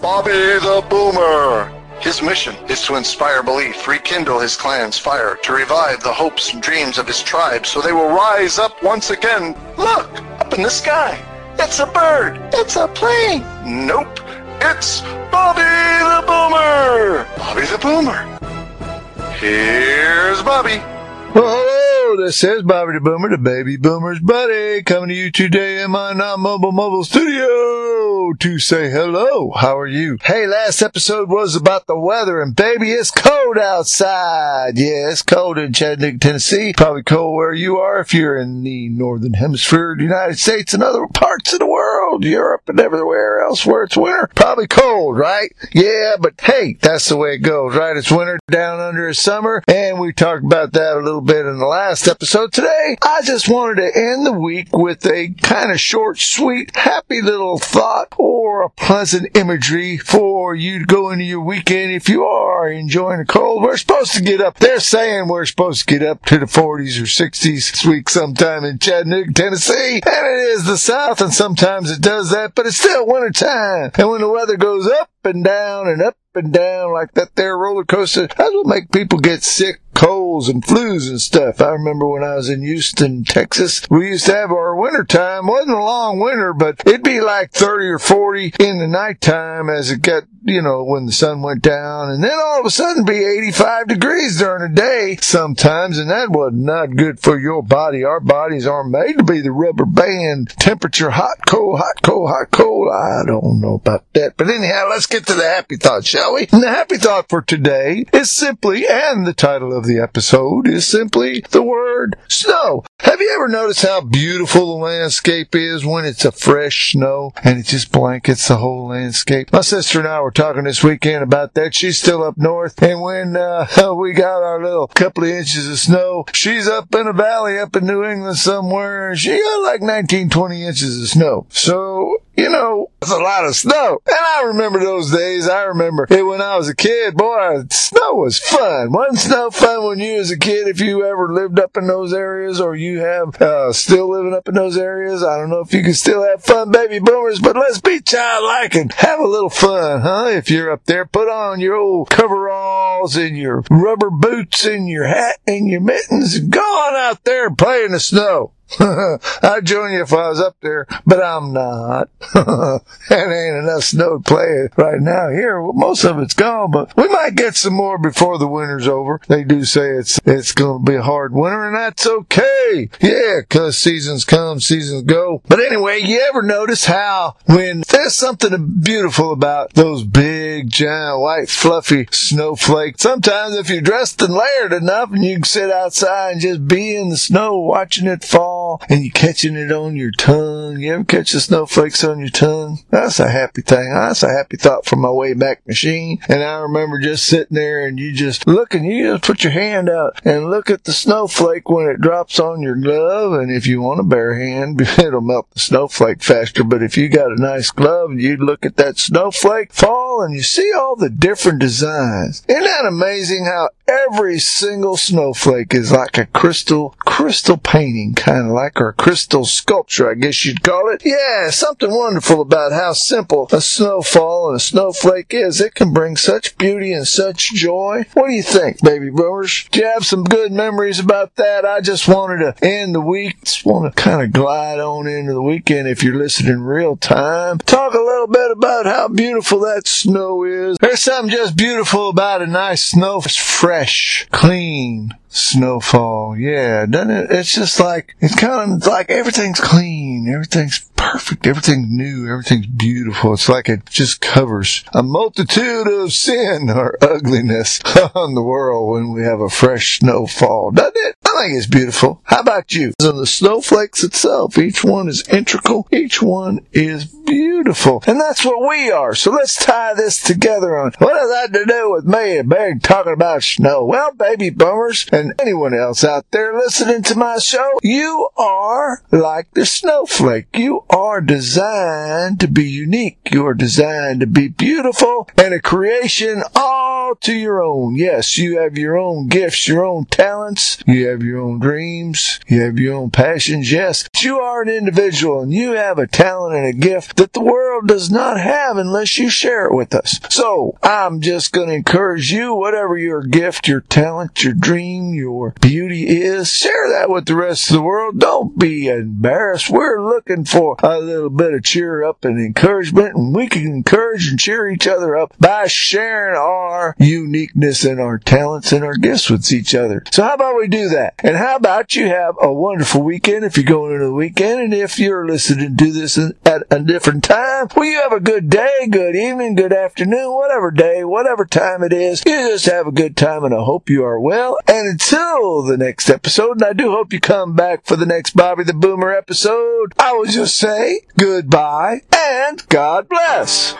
Bobby the Boomer. His mission is to inspire belief, rekindle his clan's fire, to revive the hopes and dreams of his tribe so they will rise up once again. Look, up in the sky. It's a bird. It's a plane. Nope. It's Bobby the Boomer. Bobby the Boomer. Here's Bobby. Hello, this is Bobby the Boomer, the baby boomer's buddy, coming to you today in my non-mobile mobile studio to say hello. How are you? Hey, last episode was about the weather and baby, it's cold outside. Yeah, it's cold in Chattanooga, Tennessee. Probably cold where you are if you're in the northern hemisphere of the United States and other parts of the world, Europe and everywhere else where it's winter. Probably cold, right? Yeah, but hey, that's the way it goes, right? It's winter down under is summer and we talked about that a little bit in the last episode. Today, I just wanted to end the week with a kind of short, sweet, happy little thought or a pleasant imagery for you to go into your weekend if you are enjoying the cold. We're supposed to get up. They're saying we're supposed to get up to the 40s or 60s this week sometime in Chattanooga, Tennessee. And it is the South and sometimes it does that, but it's still winter time. And when the weather goes up and down and up and down like that there roller coaster, that's what make people get sick colds and flus and stuff. I remember when I was in Houston, Texas, we used to have our winter time. Wasn't a long winter, but it'd be like 30 or 40 in the nighttime as it got, you know, when the sun went down. And then all of a sudden be 85 degrees during the day sometimes. And that was not good for your body. Our bodies aren't made to be the rubber band temperature, hot, cold, hot, cold, hot, cold. I don't know about that. But anyhow, let's get to the happy thought, shall we? And the happy thought for today is simply, and the title of the episode is simply the word snow. Have you ever noticed how beautiful the landscape is when it's a fresh snow and it just blankets the whole landscape? My sister and I were talking this weekend about that. She's still up north and when uh, we got our little couple of inches of snow, she's up in a valley up in New England somewhere she got like 19, 20 inches of snow. So you know, it's a lot of snow. And I remember those days. I remember it when I was a kid. Boy, snow was fun. Wasn't snow fun when you was a kid if you ever lived up in those areas or you have uh, still living up in those areas? I don't know if you can still have fun, baby boomers, but let's be childlike and have a little fun, huh? If you're up there, put on your old coveralls and your rubber boots and your hat and your mittens. Go on out there and play in the snow. I'd join you if I was up there, but I'm not. and ain't enough snow to play right now here. Most of it's gone, but we might get some more before the winter's over. They do say it's it's going to be a hard winter, and that's okay. Yeah, 'cause seasons come, seasons go. But anyway, you ever notice how when there's something beautiful about those big, giant, white, fluffy snowflakes? Sometimes if you're dressed and layered enough, and you can sit outside and just be in the snow watching it fall and you catching it on your tongue. You ever catch the snowflakes on your tongue? That's a happy thing. That's a happy thought from my way back machine. And I remember just sitting there and you just looking, you just put your hand out and look at the snowflake when it drops on your glove. And if you want a bare hand, it'll melt the snowflake faster. But if you got a nice glove, and you look at that snowflake fall and you see all the different designs. Isn't that amazing how every single snowflake is like a crystal, crystal painting, kind of like, or a crystal sculpture, I guess you'd call it. Yeah, something wonderful about how simple a snowfall and a snowflake is. It can bring such beauty and such joy. What do you think, baby boomers? Do you have some good memories about that? I just wanted to end the week, just want to kind of glide on into the weekend if you're listening real time. Talk a little bit about how beautiful that snow is. There's something just beautiful about a nice snow. It's fresh, clean, snowfall. Yeah, doesn't it? It's just like, it's kind of like everything's clean, everything's perfect, everything's new, everything's beautiful. It's like it just covers a multitude of sin or ugliness on the world when we have a fresh snowfall, doesn't it? I think it's beautiful. How about you? And the snowflakes itself, each one is integral, each one is beautiful. And that's what we are. So let's tie this together on what does that to do with me and Barry talking about snow? Well, baby bummers and anyone else out there listening to my show, you are like the snowflake. You are designed to be unique. You are designed to be beautiful and a creation all all to your own. Yes, you have your own gifts, your own talents, you have your own dreams, you have your own passions. Yes, you are an individual and you have a talent and a gift that the world does not have unless you share it with us. So I'm just going to encourage you, whatever your gift, your talent, your dream, your beauty is, share that with the rest of the world. Don't be embarrassed. We're looking for a little bit of cheer up and encouragement and we can encourage and cheer each other up by sharing our uniqueness and our talents and our gifts with each other. So how about we do that? And how about you have a wonderful weekend if you're going into the weekend and if you're listening to this at a different time, well, you have a good day, good evening, good afternoon, whatever day, whatever time it is. You just have a good time and I hope you are well. And until the next episode, and I do hope you come back for the next Bobby the Boomer episode, I will just say goodbye and God bless.